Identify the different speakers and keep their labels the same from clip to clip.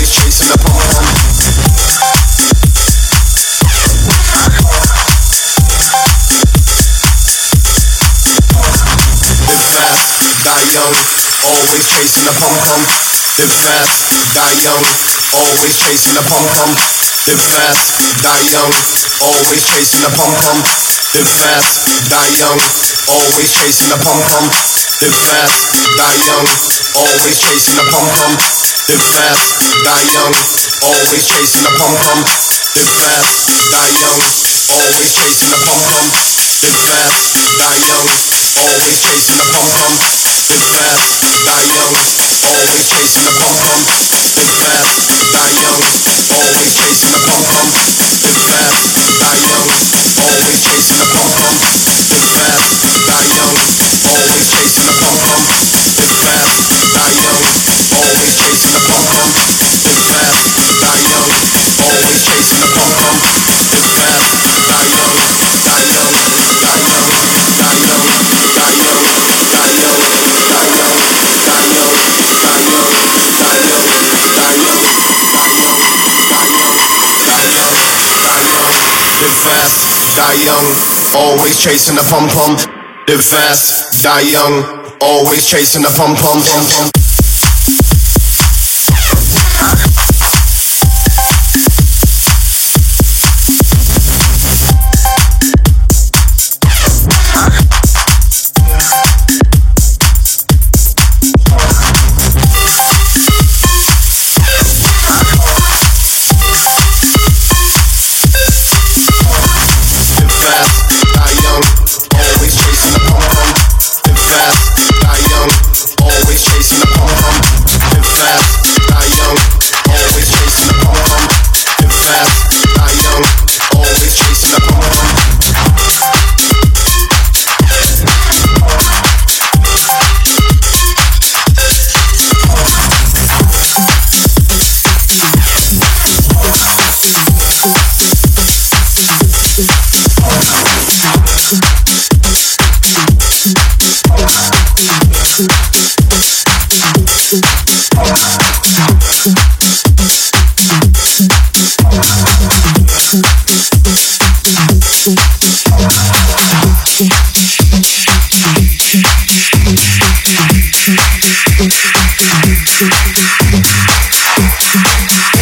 Speaker 1: always chasing the pawn. die young, always chasing the pump pump. Live fast, die young, always chasing the pom pom. Live fast, die young, always chasing the pom pom. Live fast, die young, always chasing the pom pom. Live fast, die young, always chasing the pom pom. Live fast, die young, always chasing the pum pum. Live fast, die young, always chasing the pum pum. Live fast, die young, always chasing the pum pum. Live fast, die young, always chasing the pum pum. Live fast, die young, always chasing the pum pum. Live fast, die young, always chasing the pum pum. Live fast, die young, die young, always chasing the pum pum. Live fast, die young, always chasing the pum pum.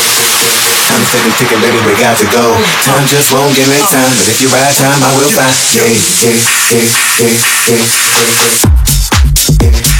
Speaker 1: Time
Speaker 2: steady ticking, baby, we got to go. Time just won't give me time, but if you ride time, I will find. Yeah, yeah, yeah, yeah, yeah, yeah, yeah.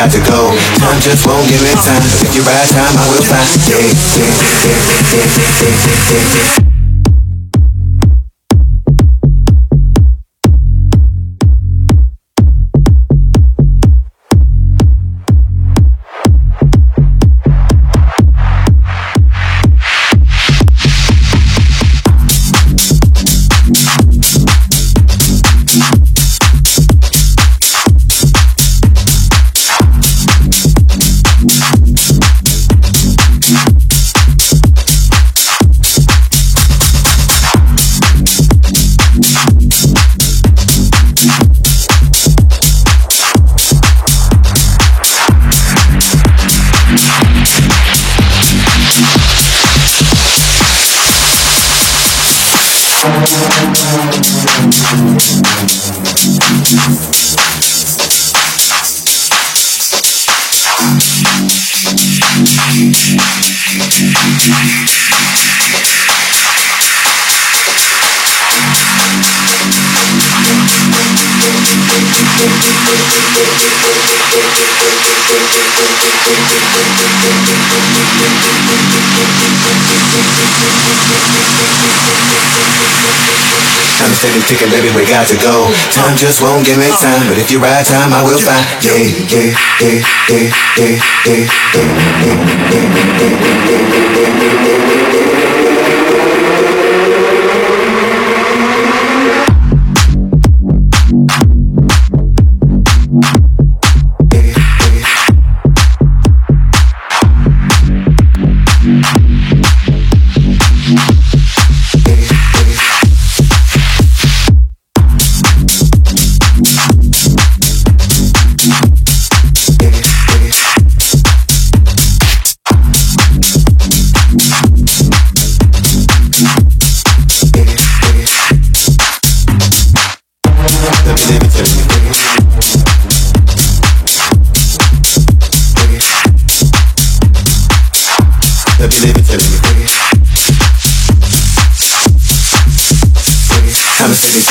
Speaker 2: got to go. Time just won't give me time. If you ride time, I will find. Yeah, yeah, yeah, yeah, yeah, yeah, yeah. Time steady ticking, baby, we got to go. Time just won't give me time, but if you ride time, I will find. Yeah, yeah, yeah, yeah, yeah, yeah, Time steady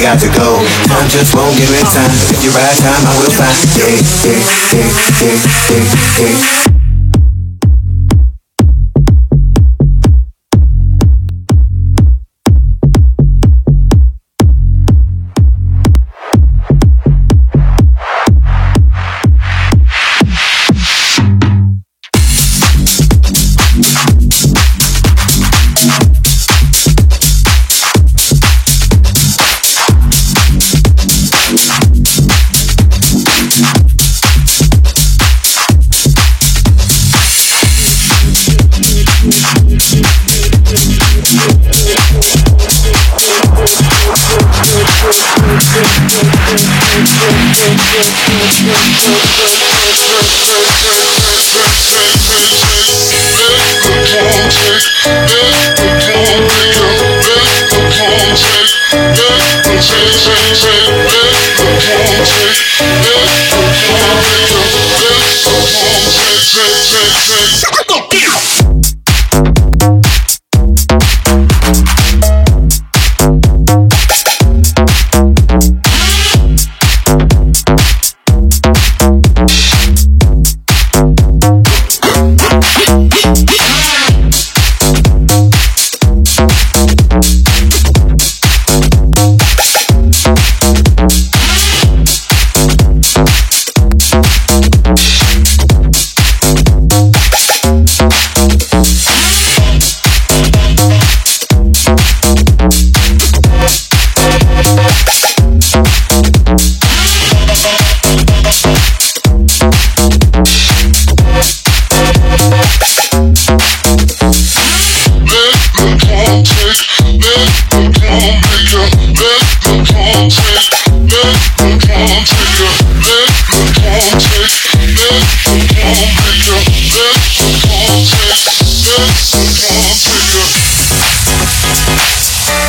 Speaker 2: got to go. Time just won't give me time. If you ride time, I will find. Yeah, yeah, yeah, yeah, yeah, yeah.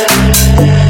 Speaker 3: yeah.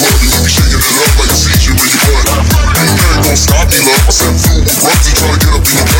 Speaker 3: party. Shaking it up like a DJ when you party. You gonna stop me, love. I said, fool, we're trying to get up in the